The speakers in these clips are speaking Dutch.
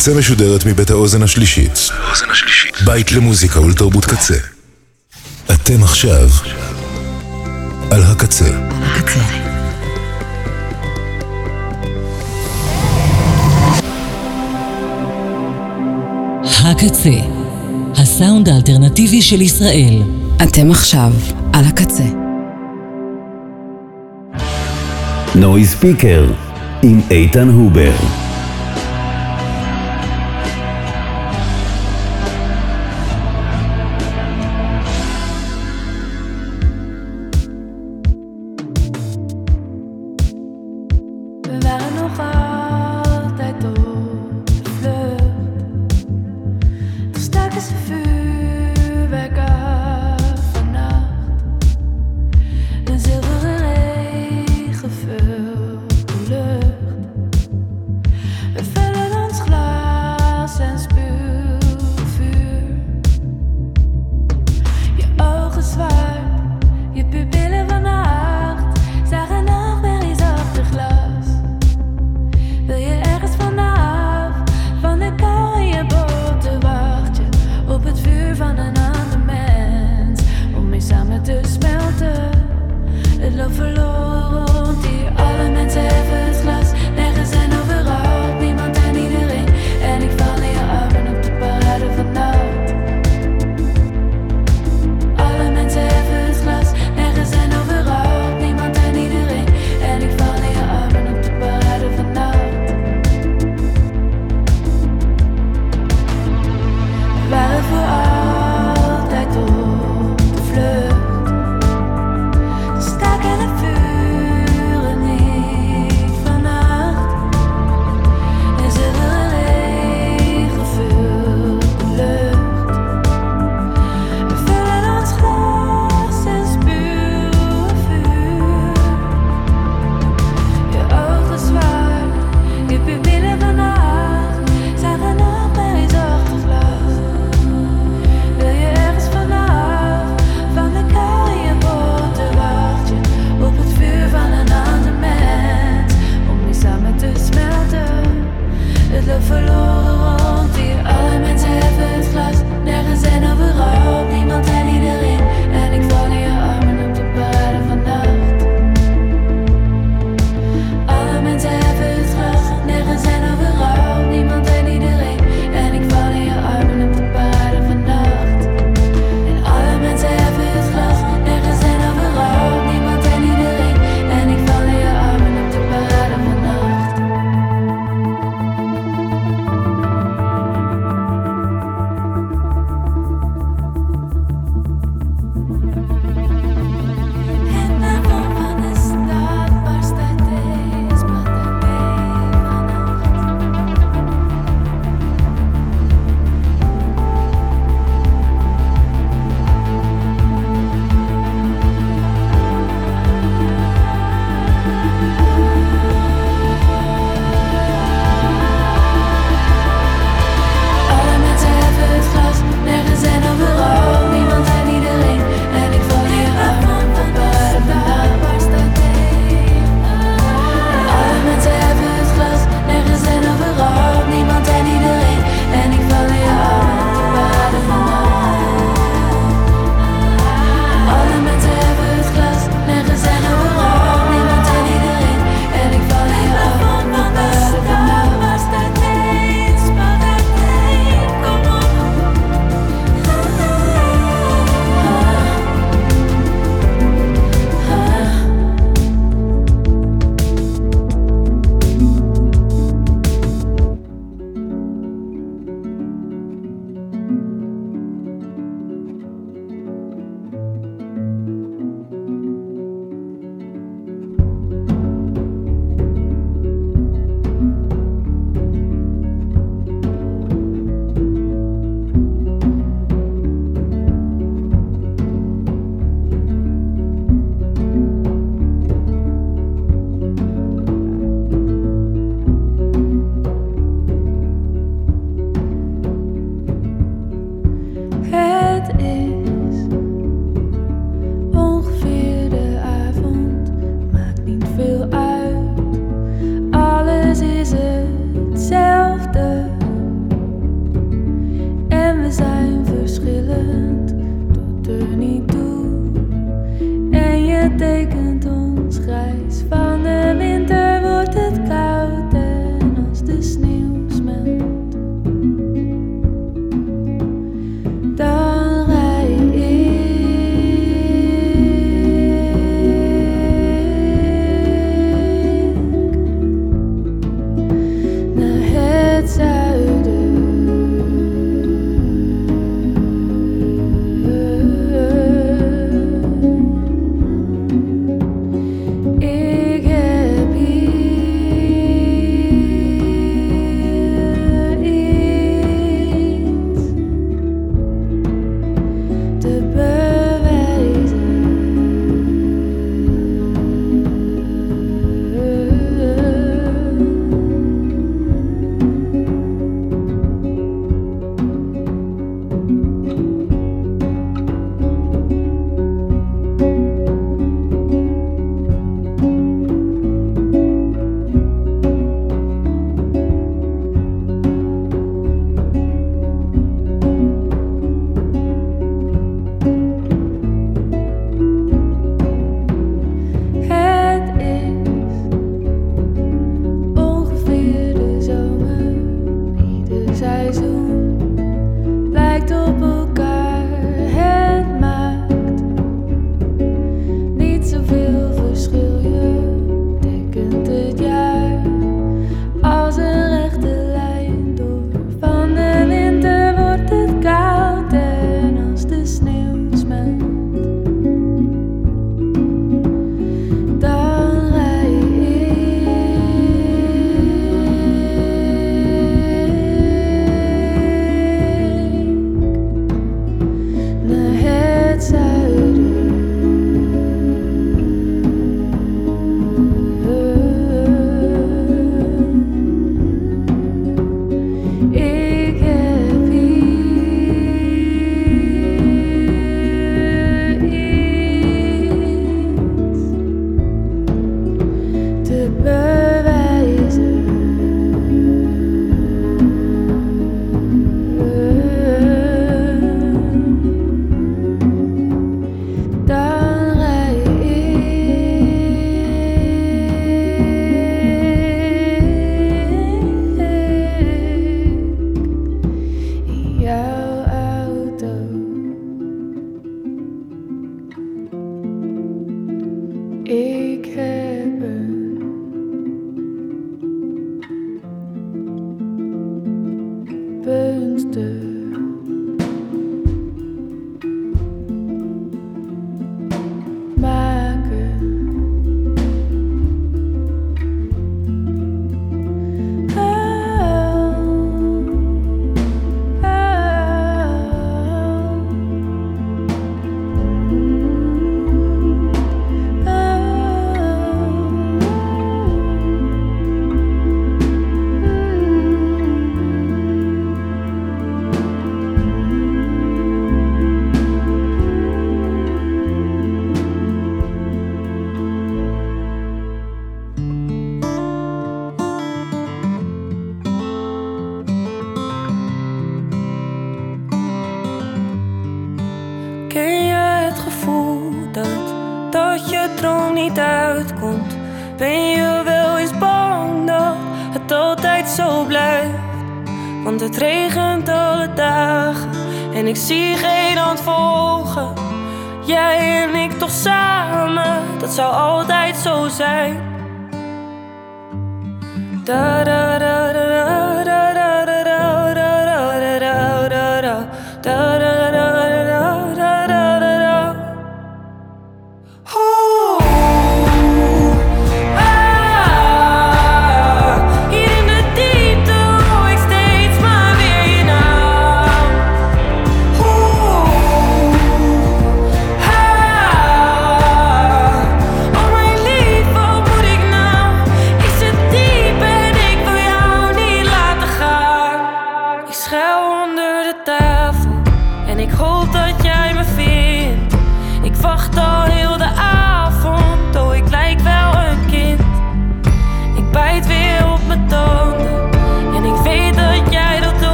הקצה משודרת מבית האוזן השלישית. בית למוזיקה ולתרבות קצה. אתם עכשיו על הקצה. הקצה. הקצה, הסאונד האלטרנטיבי של ישראל. אתם עכשיו על הקצה. נוי ספיקר עם איתן הובר.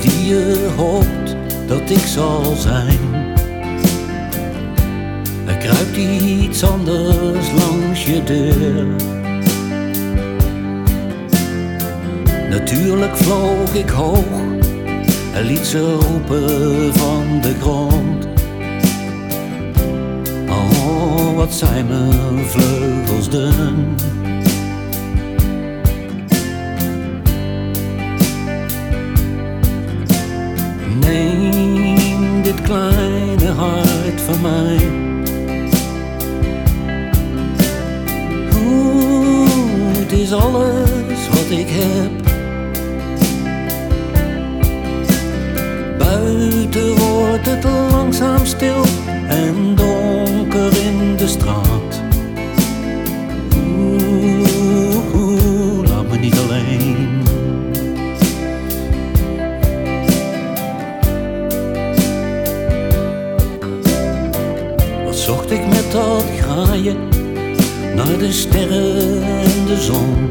die je hoopt dat ik zal zijn. Er kruipt iets anders langs je deur. Natuurlijk vloog ik hoog en liet ze roepen van de grond. Oh, wat zijn mijn vleugels dun. Dit kleine Hart van mij, Goed is alles wat ik heb. Buiten wordt het langzaam stil en donker in de straat. de sterren en de zon.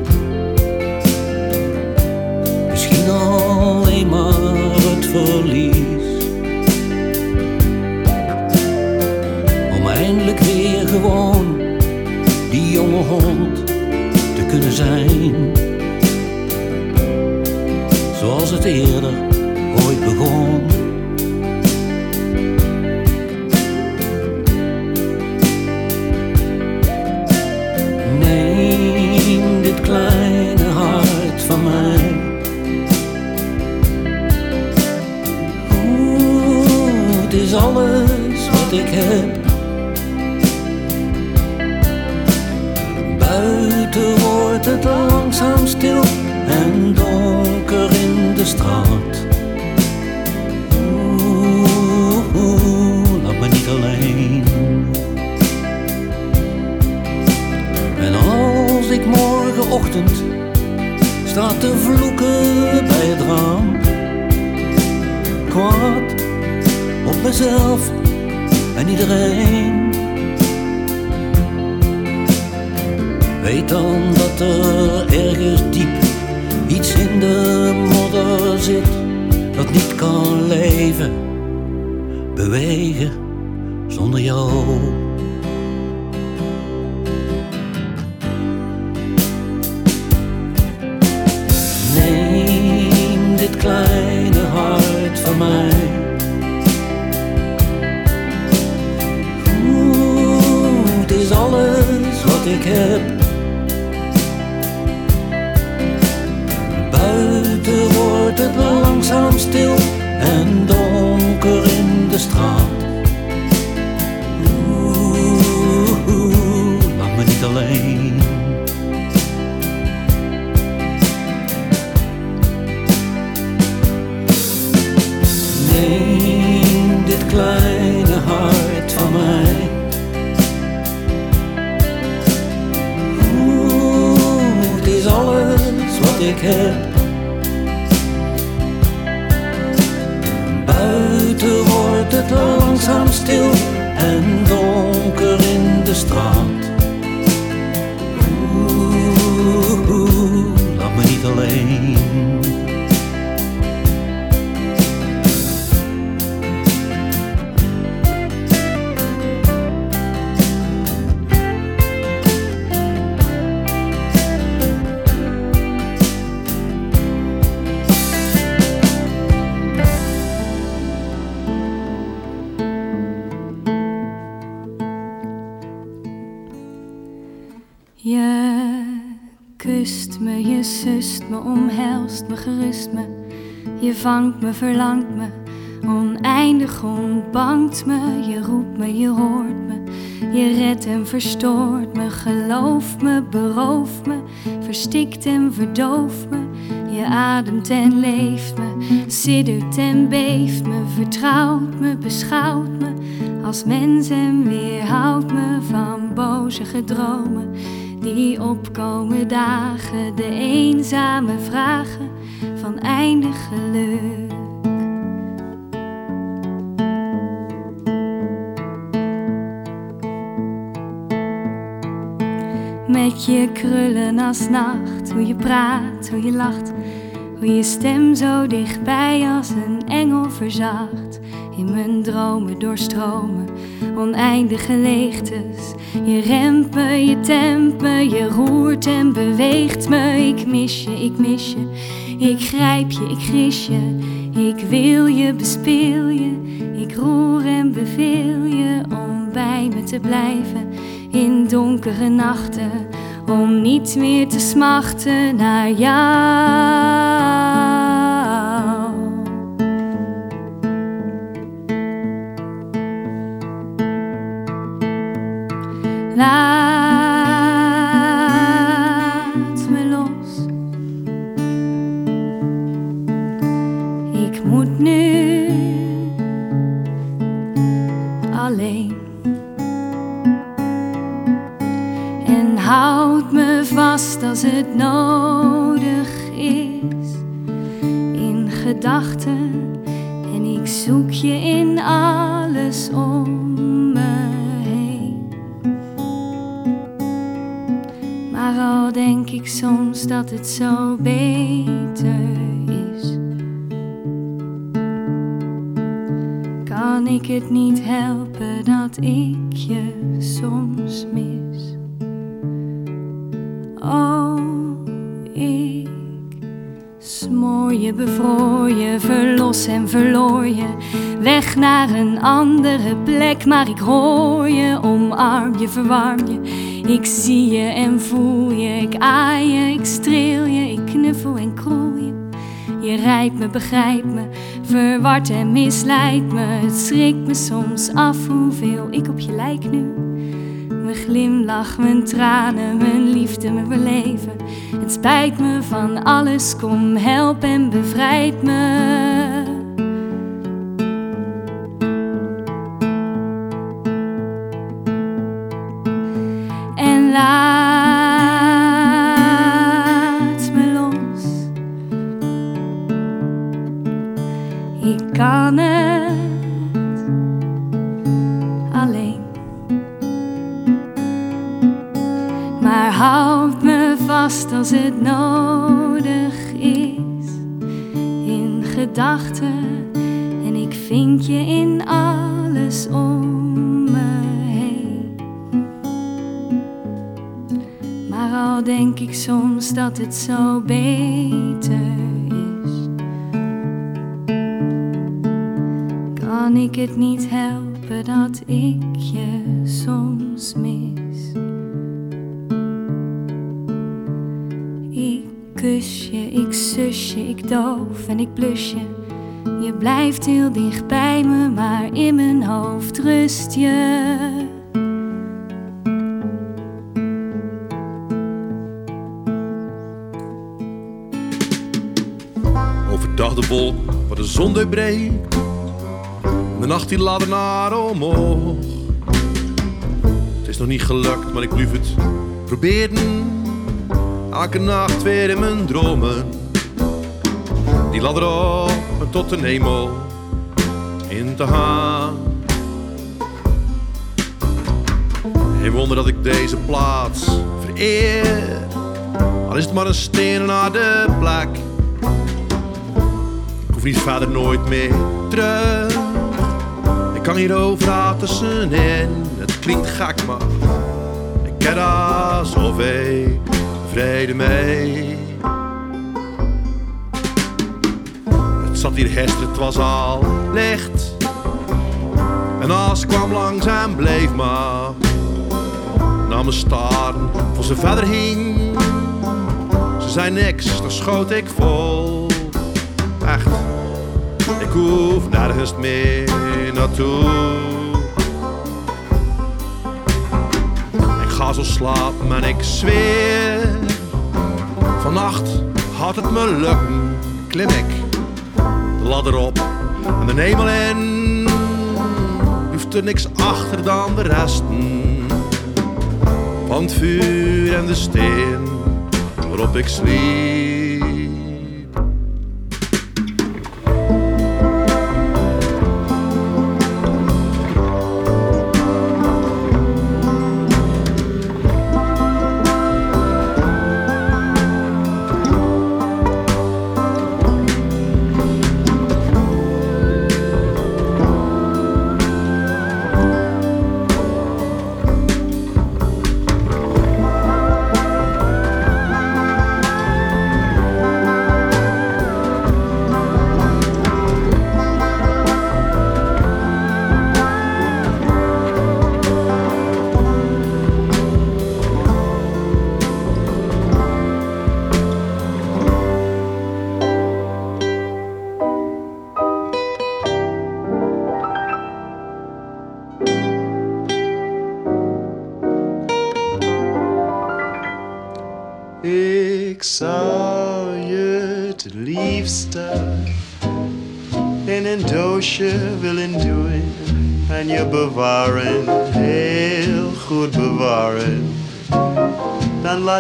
Misschien alleen maar het verlies. Om eindelijk weer gewoon die jonge hond te kunnen zijn. Zoals het eerder ooit begon. van mij. Is alles wat ik heb. Buiten wordt het langzaam stil en donker in de straat. Oeh, oeh laat me niet alleen. En als ik morgenochtend staat te vloeken bij het raam. Kwaad op mezelf en iedereen. Weet dan dat er ergens diep iets in de modder zit dat niet kan leven, bewegen zonder jou. ik heb. Buiten wordt het langzaam me, omhelst me, gerust me. Je vangt me, verlangt me, oneindig ontbangt me. Je roept me, je hoort me, je redt en verstoort me. Gelooft me, berooft me, verstikt en verdooft me. Je ademt en leeft me, siddert en beeft me, vertrouwt me, beschouwt me als mens en weerhoudt me van boze gedromen die opkomen dagen, de eenzame vragen van eindig geluk. Met je krullen als nacht, hoe je praat, hoe je lacht, hoe je stem zo dichtbij als een engel verzacht. In mijn dromen doorstromen oneindige leegtes. Je remt je tempt je roert en beweegt me. Ik mis je, ik mis je, ik grijp je, ik gris je. Ik wil je, bespeel je, ik roer en beveel je om bij me te blijven in donkere nachten. Om niet meer te smachten naar jou. Laat het zo beter is, kan ik het niet helpen dat ik je soms mis. Oh, ik smoor je, bevroor je, verlos en verloor je. Weg naar een andere plek, maar ik hoor je, omarm je, verwarm je. Ik zie je en voel je, ik aai je, ik streel je, ik knuffel en kroel je. Je rijdt me, begrijpt me, verward en misleidt me. Het schrikt me soms af hoeveel ik op je lijk nu. Mijn glimlach, mijn tranen, mijn liefde, mijn beleven. Het spijt me van alles, kom help en bevrijd me. En ik vind je in alles om me heen. Maar al denk ik soms dat het zo beter is, kan ik het niet helpen dat ik je soms mis. Ik kus je, ik zus je, ik doof en ik blus je. Je blijft heel dicht bij me, maar in mijn hoofd rust je. Overdag de wolk waar de zon doorbreekt. De nacht die laat naar omhoog. Het is nog niet gelukt, maar ik blijf het proberen. Elke nacht weer in mijn dromen. Die ladder op tot de hemel in te gaan. Geen wonder dat ik deze plaats vereer, al is het maar een stenen harde plek. Ik hoef niet verder nooit meer terug. Ik kan hier overal en het klinkt gek maar ik ken daar zoveel vrede mee. Zat hier gisteren, het was al licht. En als kwam langs en bleef maar naar me staren voor ze verder hing. Ze zei niks, daar schoot ik vol. Echt, ik hoef nergens meer naartoe. Ik ga zo slapen en ik zweer. Vannacht had het me lukken, klim ik de ladder op en de hemel in. Hoeft er niks achter dan de resten van het vuur en de steen waarop ik sliep.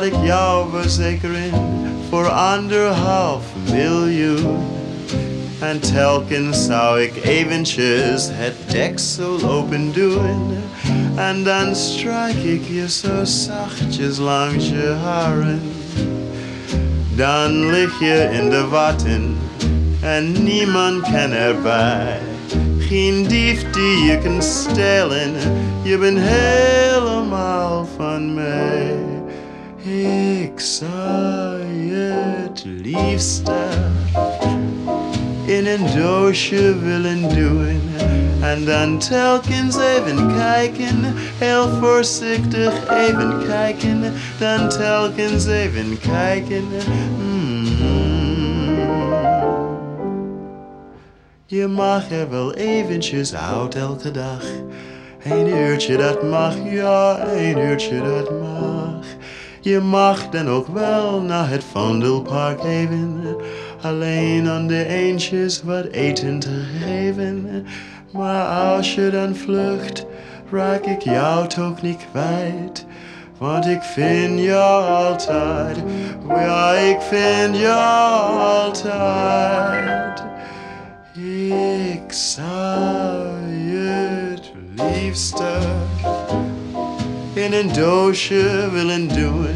Ik jou verzekeren voor anderhalf miljoen. En telkens zou ik eventjes het deksel open doen. En dan strijk ik je zo zachtjes langs je haren. Dan lig je in de watten en niemand kan erbij. Geen dief die je kan stelen, je bent helemaal van mij. Je het liefste in een doosje willen doen. En dan telkens even kijken, heel voorzichtig even kijken. Dan telkens even kijken. Mm. Je mag er wel eventjes uit elke dag. Een uurtje dat mag, ja, een uurtje dat mag. Je mag dan ook wel naar het Vondelpark even. Alleen aan de eentjes wat eten te geven. Maar als je dan vlucht, raak ik jou toch niet kwijt. Want ik vind jou altijd, ja, ik vind jou altijd. Ik zou je liefste in een doosje willen doen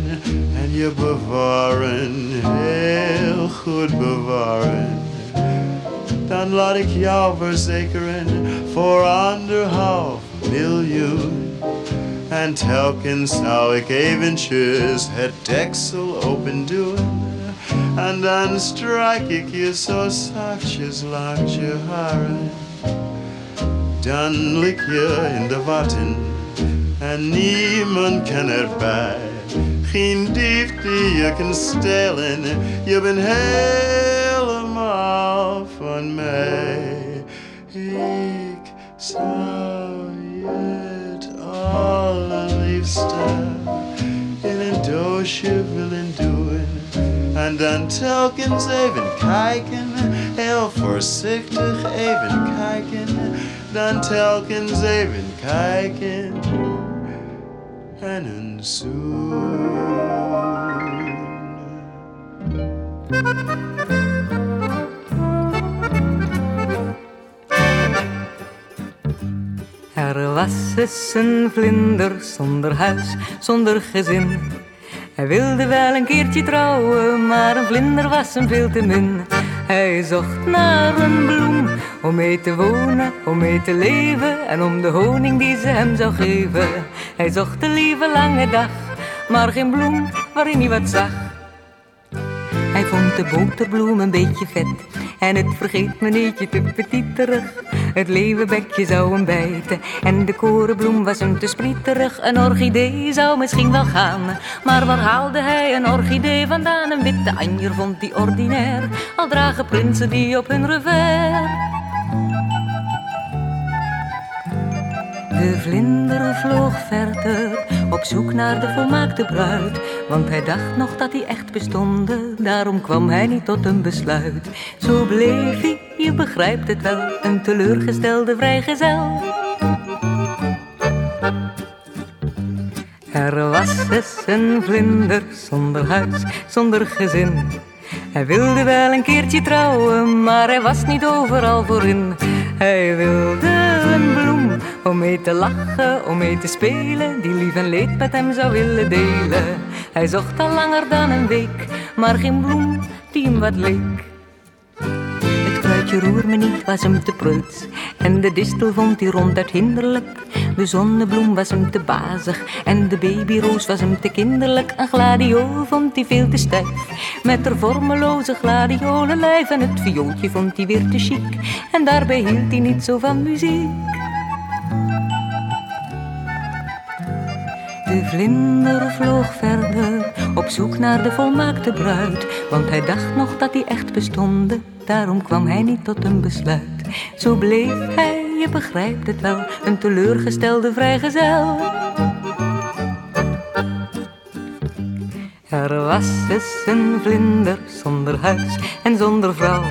en je bewaren, heel goed bewaren. Dan jou verzekeren voor anderhalf miljoen. En telkens zou ik eventjes het deksel open doen. En dan strijk ik je zo zachtjes langs je haren. Dan lig je in de watten en niemand kan erbij. Geen dief die je kan stelen, je bent helemaal van mij. Ik zou het allerliefste in een doosje willen doen. En dan telkens even kijken, heel voorzichtig even kijken. Dan telkens even kijken en een. Er was eens een vlinder zonder huis, zonder gezin. Hij wilde wel een keertje trouwen, maar een vlinder was hem veel te min. Hij zocht naar een bloem om mee te wonen, om mee te leven en om de honing die ze hem zou geven. Hij zocht de lieve lange dag, maar geen bloem waarin hij wat zag. Hij vond de boterbloem een beetje vet en het vergeet me nietje te petiterig. Het leeuwenbekje zou hem bijten en de korenbloem was hem te sprieterig. Een orchidee zou misschien wel gaan, maar waar haalde hij een orchidee vandaan? Een witte anjer vond hij ordinair, al dragen prinsen die op hun revers. De vlinder vloog verder op zoek naar de volmaakte bruid. Want hij dacht nog dat hij echt bestonden, daarom kwam hij niet tot een besluit. Zo bleef hij, je begrijpt het wel, een teleurgestelde vrijgezel. Er was dus een vlinder zonder huis, zonder gezin. Hij wilde wel een keertje trouwen, maar hij was niet overal voorin. Hij wilde een bloem om mee te lachen, om mee te spelen, die lief en leed met hem zou willen delen. Hij zocht al langer dan een week, maar geen bloem die hem wat leek. Het kruidje roer me niet was hem te preuts en de distel vond hij ronduit hinderlijk. De zonnebloem was hem te bazig en de babyroos was hem te kinderlijk. Een gladiool vond hij veel te stijf, met haar vormeloze gladiolenlijf. En het viooltje vond hij weer te chic en daarbij hield hij niet zo van muziek. De vlinder vloog verder op zoek naar de volmaakte bruid, want hij dacht nog dat die echt bestonden. Daarom kwam hij niet tot een besluit. Zo bleef hij, je begrijpt het wel, een teleurgestelde vrijgezel. Er was dus een vlinder zonder huis en zonder vrouw.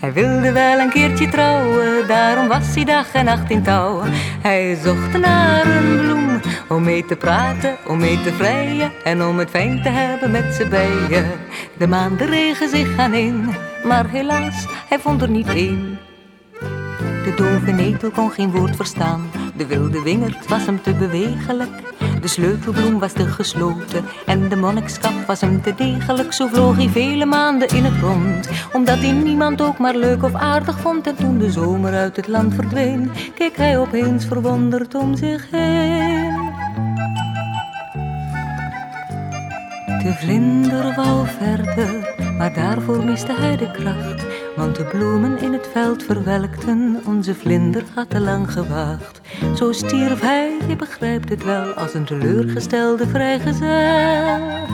Hij wilde wel een keertje trouwen, daarom was hij dag en nacht in touw. Hij zocht naar een bloem om mee te praten, om mee te vrijen en om het fijn te hebben met z'n bijen. De maanden regen zich aan in, maar helaas, hij vond er niet één. De dove netel kon geen woord verstaan, de wilde wingerd was hem te bewegelijk. De sleutelbloem was te gesloten en de monnikskap was hem te degelijk. Zo vloog hij vele maanden in het rond, omdat hij niemand ook maar leuk of aardig vond. En toen de zomer uit het land verdween, keek hij opeens verwonderd om zich heen. De vlinder wou verder, maar daarvoor miste hij de kracht. Want de bloemen in het veld verwelkten, onze vlinder had te lang gewacht. Zo stierf hij, je begrijpt het wel, als een teleurgestelde vrijgezel.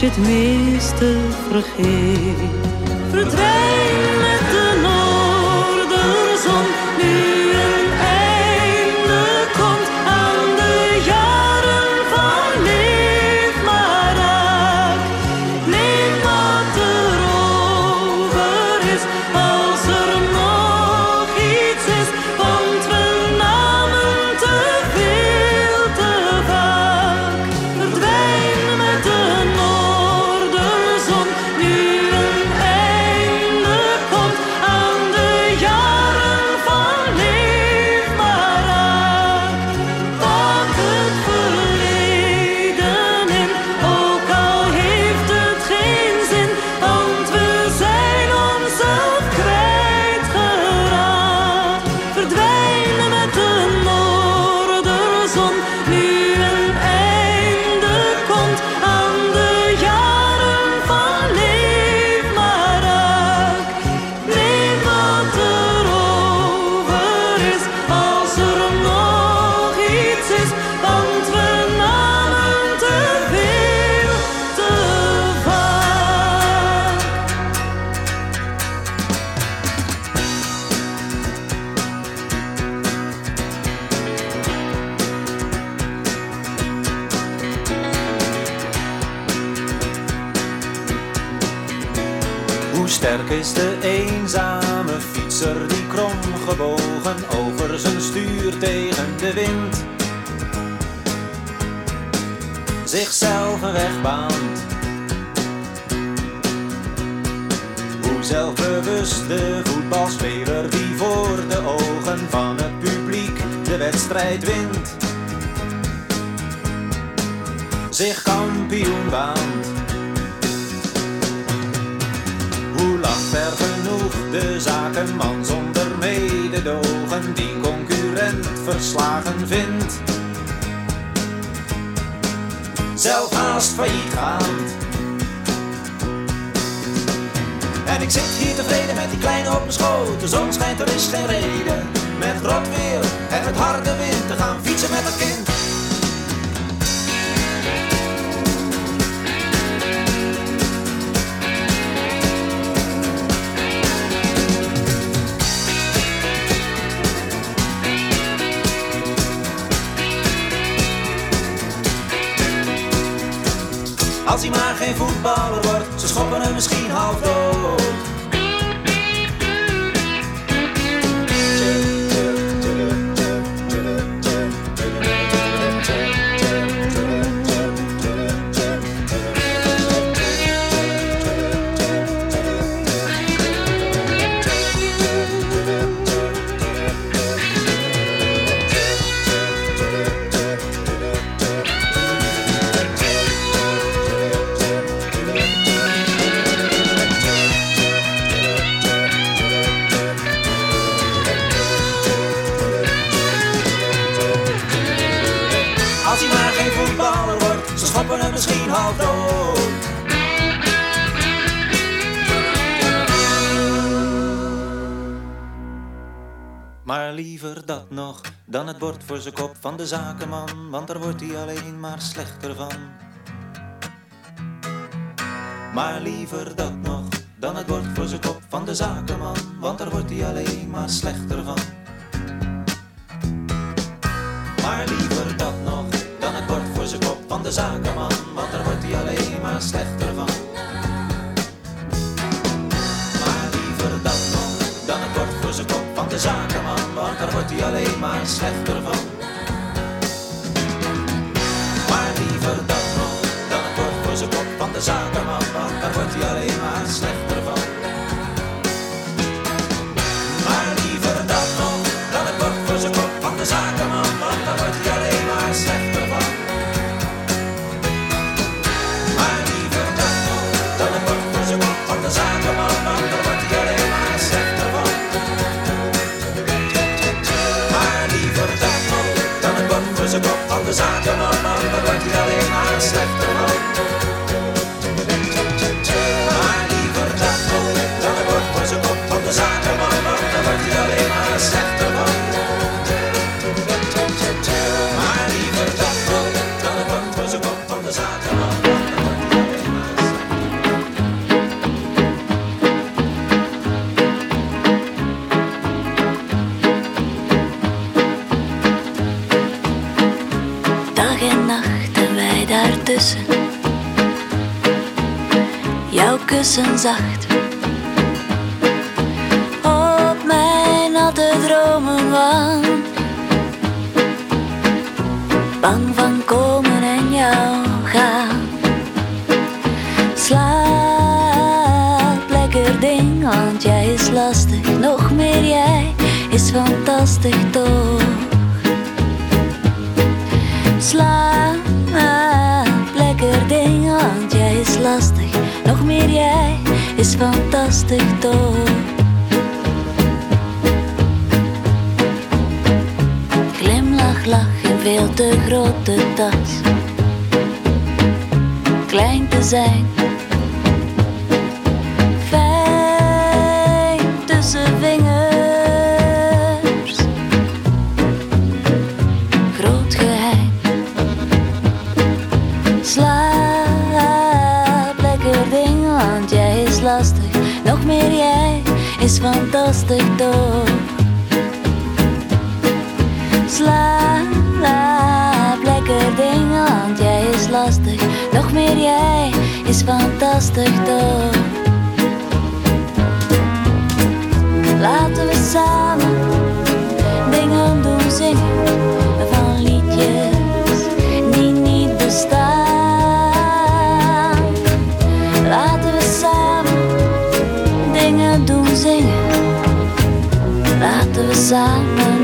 Je het meeste vergeet. Is de eenzame fietser die krom gebogen over zijn stuur tegen de wind zichzelf een weg baant. Hoe zelfbewust de voetbalspeler die voor de ogen van het publiek de wedstrijd wint, zich kampioen baant. Hoe lacht er genoeg de zakenman zonder mededogen die concurrent verslagen vindt? Zelf haast failliet gaand. En ik zit hier tevreden met die kleine op mijn schoot. De zon schijnt, er is geen reden. Met rot weer en met harde wind te gaan fietsen met het kind. Ze schoppen hem misschien half dood. Dan het bord voor zijn kop van de zakenman, want daar wordt hij alleen maar slechter van. Maar liever dat nog dan het bord voor zijn kop van de zakenman, want daar wordt hij alleen maar slechter van. Maar liever dat nog dan het bord voor zijn kop van de zakenman, want daar wordt hij alleen maar slechter alleen maar slechter van. Maar liever dat nog dan het bord voor zijn kop van de zakenman, want daar wordt hij alleen zijn kop van de zakenman, want daar wordt hij alleen maar slechter kussen zacht. Op mijn natte dromen wang. Bang van komen en jou gaan. Slaap lekker ding, want jij is lastig. Nog meer jij is fantastisch toch. Slaap lekker ding, want jij is lastig. Jij is fantastisch toch. Glimlach, lach in veel te grote tas. Klein te zijn. lastig. Laten we samen dingen doen zingen van liedjes die niet bestaan. Laten we samen dingen doen zingen. Laten we samen.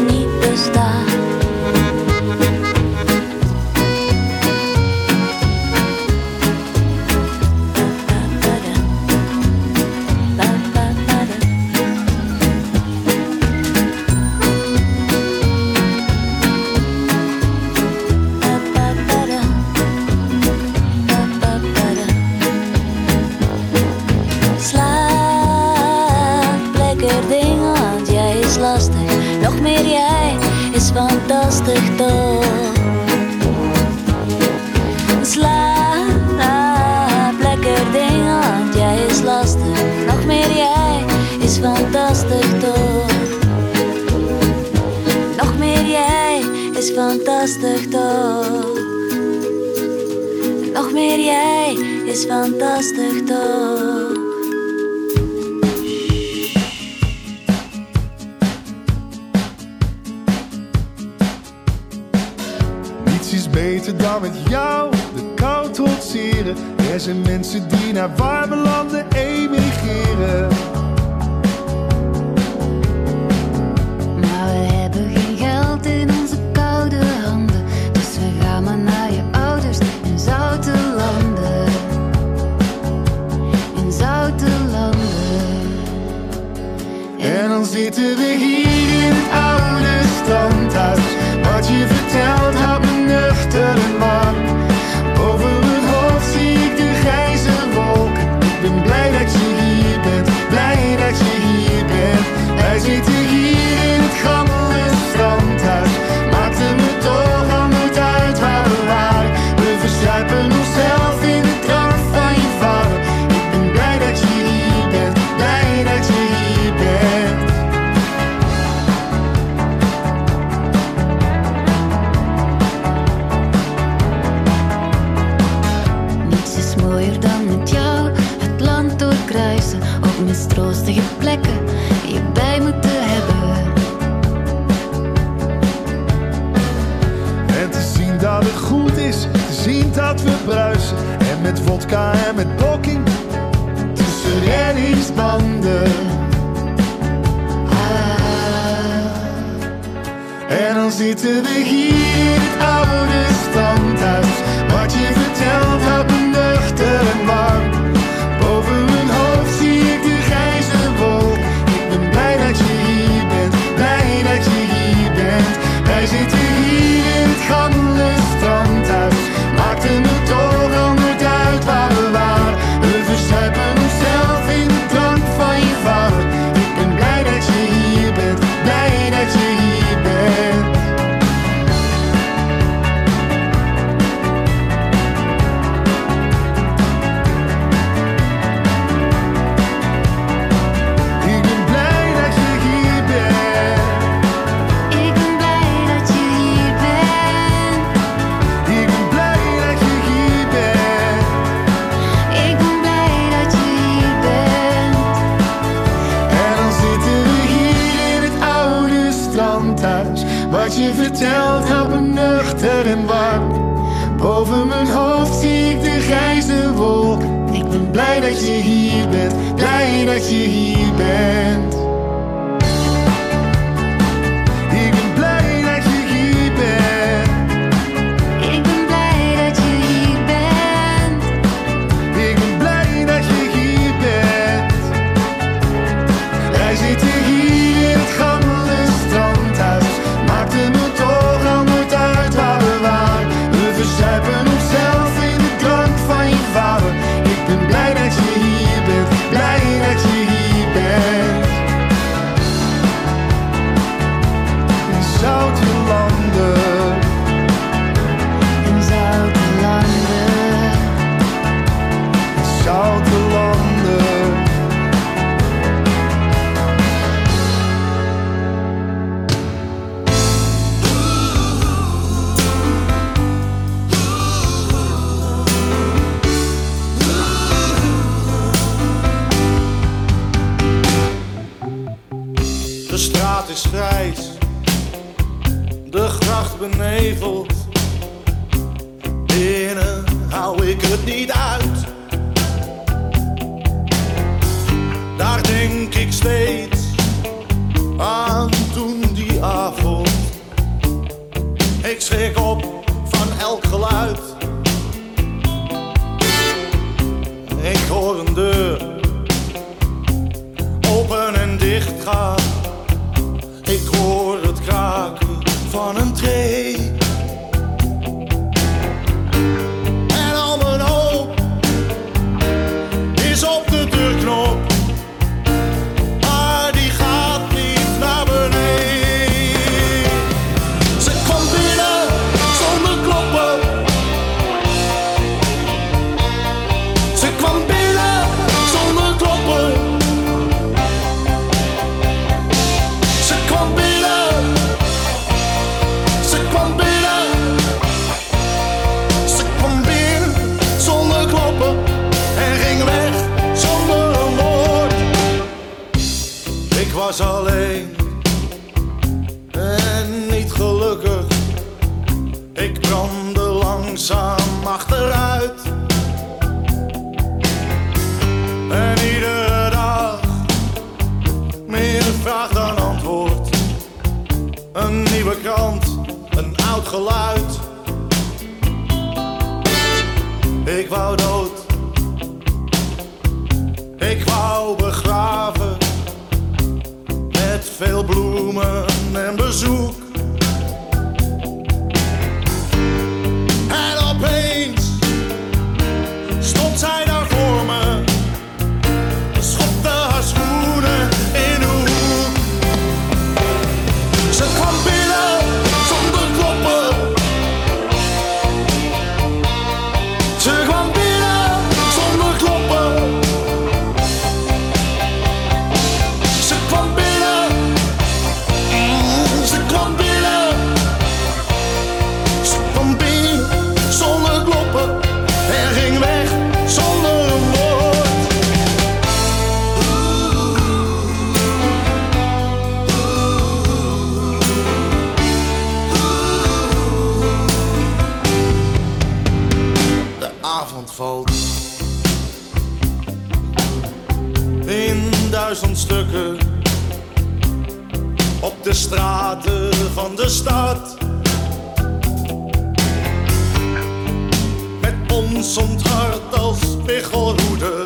Zond hart als spiegelroede.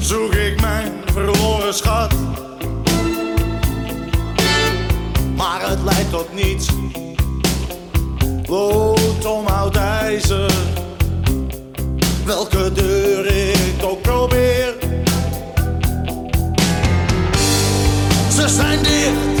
Zoek ik mijn verloren schat. Maar het leidt tot niets. Lood om oud ijzer. Welke deur ik ook probeer. Ze zijn dicht.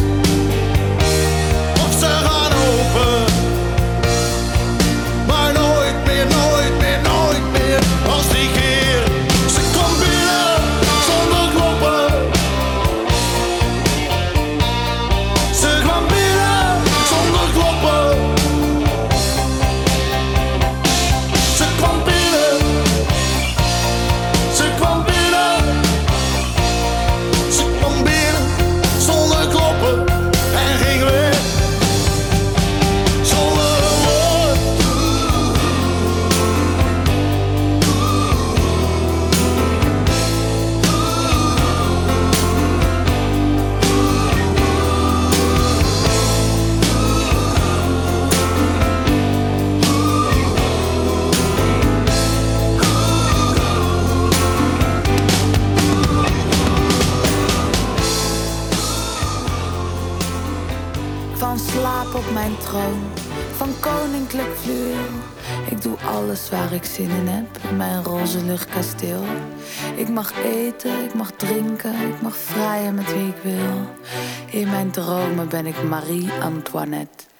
alles waar ik zin in heb in mijn roze luchtkasteel. Ik mag eten, ik mag drinken, ik mag vrijen met wie ik wil. In mijn dromen ben ik Marie Antoinette.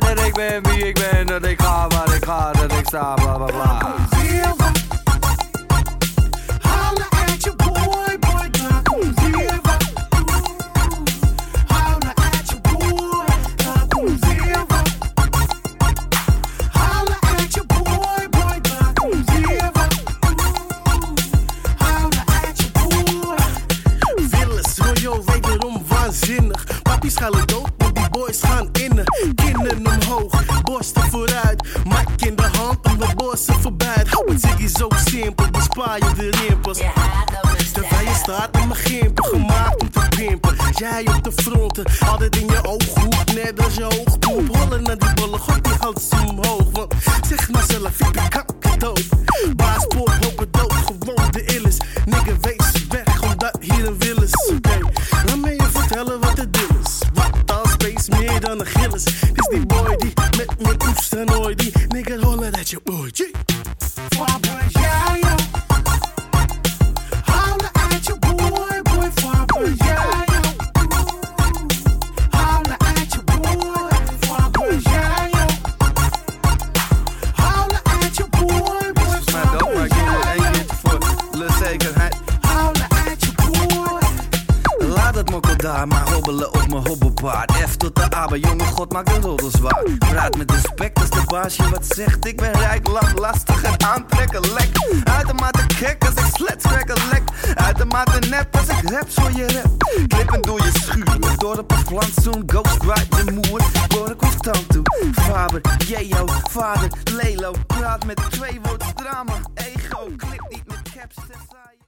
dat ik ben wie ik ben, dat ik ga waar ik ga, dat ik sta, bla bla bla. jij op de fronten. Altijd in je goed, net als je